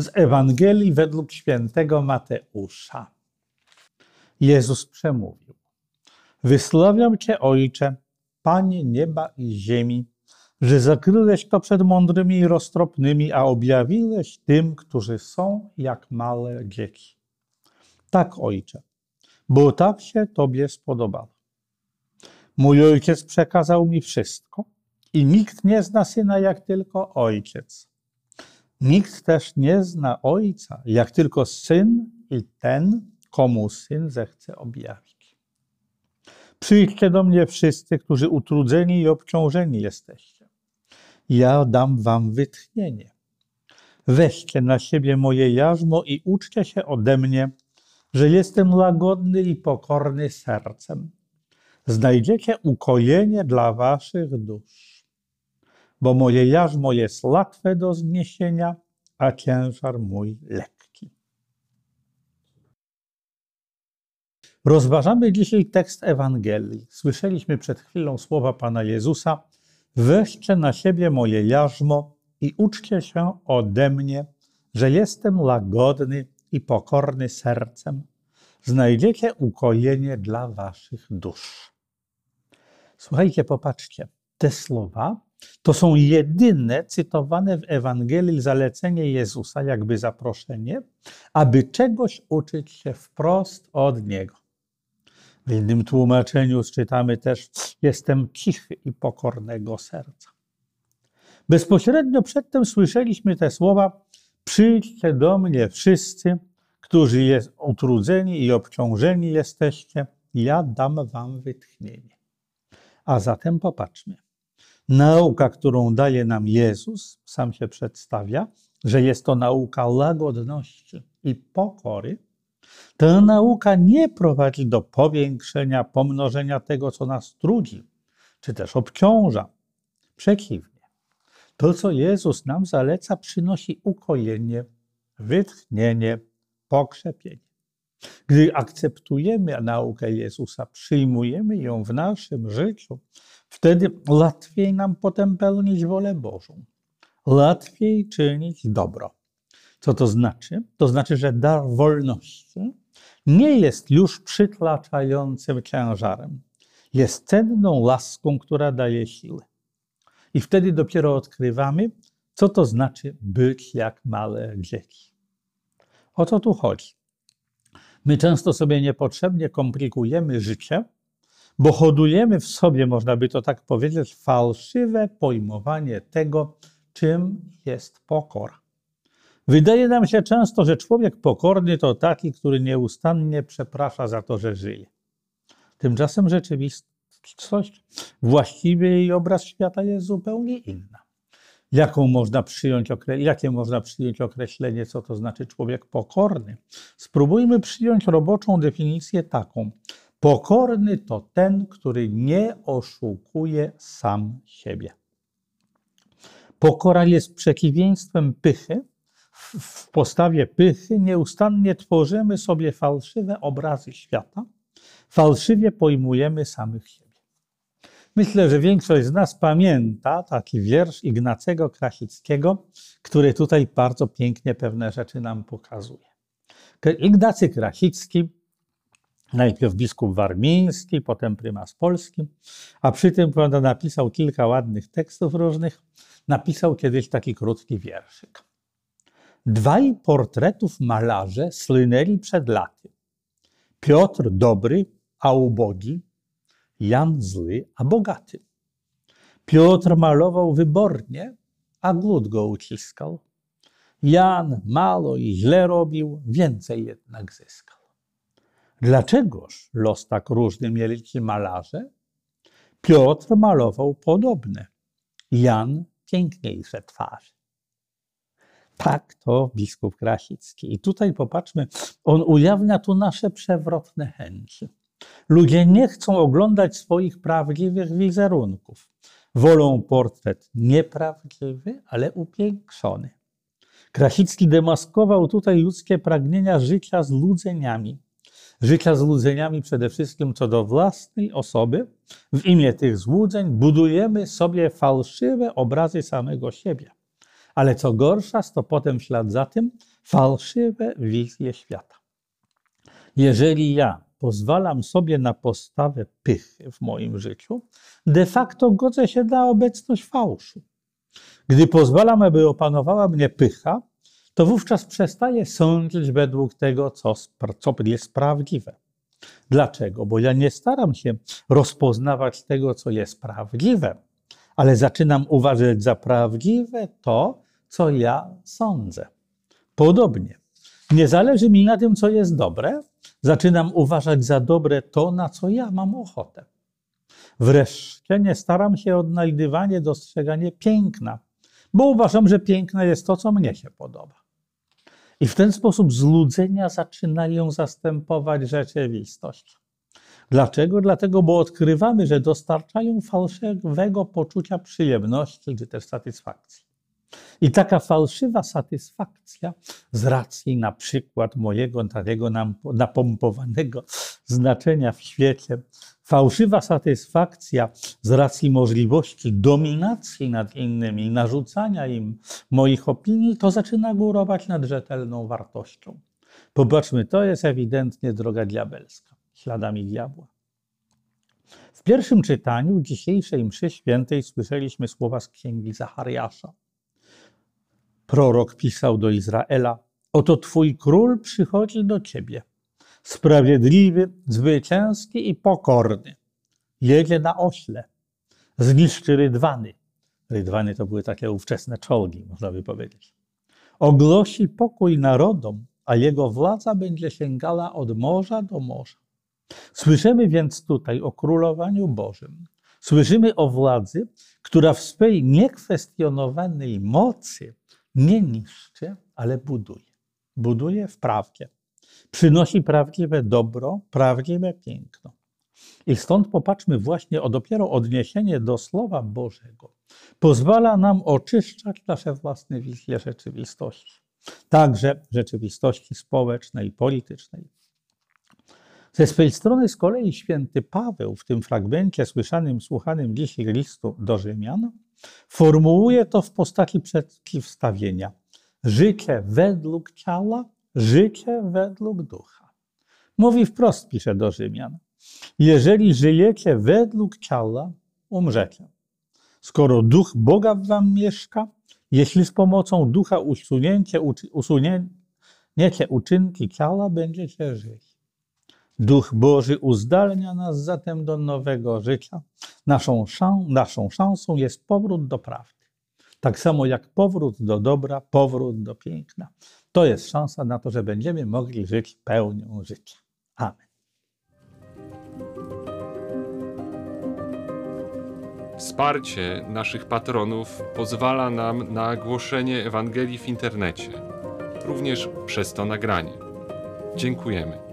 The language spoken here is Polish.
z Ewangelii według świętego Mateusza. Jezus przemówił: Wysławiam Cię, Ojcze, Panie nieba i ziemi, że zakryłeś to przed mądrymi i roztropnymi, a objawiłeś tym, którzy są jak małe dzieci. Tak, Ojcze, bo tak się Tobie spodobało. Mój Ojciec przekazał mi wszystko i nikt nie zna Syna jak tylko Ojciec. Nikt też nie zna Ojca jak tylko Syn i ten, komu Syn zechce objawić. Przyjdźcie do mnie wszyscy, którzy utrudzeni i obciążeni jesteście. Ja dam wam wytchnienie. Weźcie na siebie moje jarzmo i uczcie się ode mnie, że jestem łagodny i pokorny sercem. Znajdziecie ukojenie dla waszych dusz, bo moje jarzmo jest łatwe do zniesienia, a ciężar mój lekki. Rozważamy dzisiaj tekst Ewangelii. Słyszeliśmy przed chwilą słowa Pana Jezusa: Weźcie na siebie moje jarzmo i uczcie się ode mnie, że jestem łagodny i pokorny sercem. Znajdziecie ukojenie dla waszych dusz. Słuchajcie, popatrzcie. Te słowa to są jedyne cytowane w Ewangelii zalecenie Jezusa, jakby zaproszenie, aby czegoś uczyć się wprost od Niego. W innym tłumaczeniu czytamy też: Jestem cichy i pokornego serca. Bezpośrednio przedtem słyszeliśmy te słowa: Przyjdźcie do mnie wszyscy, którzy jest utrudzeni i obciążeni jesteście, ja dam wam wytchnienie. A zatem popatrzmy. Nauka, którą daje nam Jezus, sam się przedstawia, że jest to nauka łagodności i pokory, ta nauka nie prowadzi do powiększenia, pomnożenia tego, co nas trudzi, czy też obciąża. Przeciwnie. To, co Jezus nam zaleca, przynosi ukojenie, wytchnienie, pokrzepienie. Gdy akceptujemy naukę Jezusa, przyjmujemy ją w naszym życiu, wtedy łatwiej nam potem pełnić wolę Bożą, łatwiej czynić dobro. Co to znaczy? To znaczy, że dar wolności nie jest już przytlaczającym ciężarem. Jest cenną laską, która daje siłę. I wtedy dopiero odkrywamy, co to znaczy być jak małe dzieci. O co tu chodzi? My często sobie niepotrzebnie komplikujemy życie, bo hodujemy w sobie, można by to tak powiedzieć, fałszywe pojmowanie tego, czym jest pokora. Wydaje nam się często, że człowiek pokorny to taki, który nieustannie przeprasza za to, że żyje. Tymczasem rzeczywistość, właściwy jej obraz świata jest zupełnie inna. Jaką można przyjąć, jakie można przyjąć określenie, co to znaczy człowiek pokorny? Spróbujmy przyjąć roboczą definicję taką. Pokorny to ten, który nie oszukuje sam siebie. Pokora jest przeciwieństwem pychy. W postawie pychy nieustannie tworzymy sobie fałszywe obrazy świata, fałszywie pojmujemy samych siebie. Myślę, że większość z nas pamięta taki wiersz Ignacego Krasickiego, który tutaj bardzo pięknie pewne rzeczy nam pokazuje. Ignacy Krasicki, najpierw biskup warmiński, potem prymas polski, a przy tym prawda, napisał kilka ładnych tekstów różnych, napisał kiedyś taki krótki wierszyk. Dwaj portretów malarze slynęli przed laty. Piotr dobry, a ubogi, Jan zły, a bogaty. Piotr malował wybornie, a głód go uciskał. Jan mało i źle robił, więcej jednak zyskał. Dlaczegoż los tak różny mieli ci malarze? Piotr malował podobne, Jan piękniejsze twarze. Tak to biskup Krasicki. I tutaj popatrzmy, on ujawnia tu nasze przewrotne chęci. Ludzie nie chcą oglądać swoich prawdziwych wizerunków. Wolą portret nieprawdziwy, ale upiększony. Krasicki demaskował tutaj ludzkie pragnienia życia z ludzeniami. Życia z ludzeniami przede wszystkim co do własnej osoby. W imię tych złudzeń budujemy sobie fałszywe obrazy samego siebie. Ale co gorsza, to potem ślad za tym fałszywe wizje świata. Jeżeli ja pozwalam sobie na postawę pychy w moim życiu, de facto godzę się na obecność fałszu. Gdy pozwalam, aby opanowała mnie pycha, to wówczas przestaję sądzić według tego, co, co jest prawdziwe. Dlaczego? Bo ja nie staram się rozpoznawać tego, co jest prawdziwe, ale zaczynam uważać za prawdziwe to, co ja sądzę. Podobnie, nie zależy mi na tym, co jest dobre, zaczynam uważać za dobre to, na co ja mam ochotę. Wreszcie nie staram się odnajdywanie, dostrzeganie piękna, bo uważam, że piękne jest to, co mnie się podoba. I w ten sposób złudzenia zaczynają zastępować rzeczywistość. Dlaczego? Dlatego, bo odkrywamy, że dostarczają fałszywego poczucia przyjemności czy też satysfakcji. I taka fałszywa satysfakcja z racji na przykład mojego takiego napompowanego znaczenia w świecie, fałszywa satysfakcja z racji możliwości dominacji nad innymi, narzucania im moich opinii, to zaczyna górować nad rzetelną wartością. Popatrzmy, to jest ewidentnie droga diabelska, śladami diabła. W pierwszym czytaniu dzisiejszej mszy świętej słyszeliśmy słowa z księgi Zachariasza. Prorok pisał do Izraela: Oto twój król przychodzi do ciebie, sprawiedliwy, zwycięski i pokorny. Jedzie na ośle, zniszczy rydwany. Rydwany to były takie ówczesne czołgi, można by powiedzieć. Ogłosi pokój narodom, a jego władza będzie sięgała od morza do morza. Słyszymy więc tutaj o królowaniu Bożym. Słyszymy o władzy, która w swej niekwestionowanej mocy nie niszczy, ale buduje. Buduje w prawdzie. Przynosi prawdziwe dobro, prawdziwe piękno. I stąd popatrzmy właśnie o dopiero odniesienie do Słowa Bożego. Pozwala nam oczyszczać nasze własne wizje rzeczywistości. Także rzeczywistości społecznej, politycznej. Ze swej strony z kolei święty Paweł w tym fragmencie słyszanym, słuchanym dzisiaj listu do Rzymian Formułuje to w postaci przeciwstawienia. Życie według ciała, życie według ducha. Mówi wprost, pisze do Rzymian. Jeżeli żyjecie według ciała, umrzecie. Skoro duch Boga w wam mieszka, jeśli z pomocą ducha usunięcie, usunięcie uczynki ciała, będziecie żyć. Duch Boży uzdalnia nas zatem do nowego życia. Naszą, szan naszą szansą jest powrót do prawdy. Tak samo jak powrót do dobra, powrót do piękna. To jest szansa na to, że będziemy mogli żyć pełnią życia. Amen. Wsparcie naszych patronów pozwala nam na głoszenie Ewangelii w internecie, również przez to nagranie. Dziękujemy.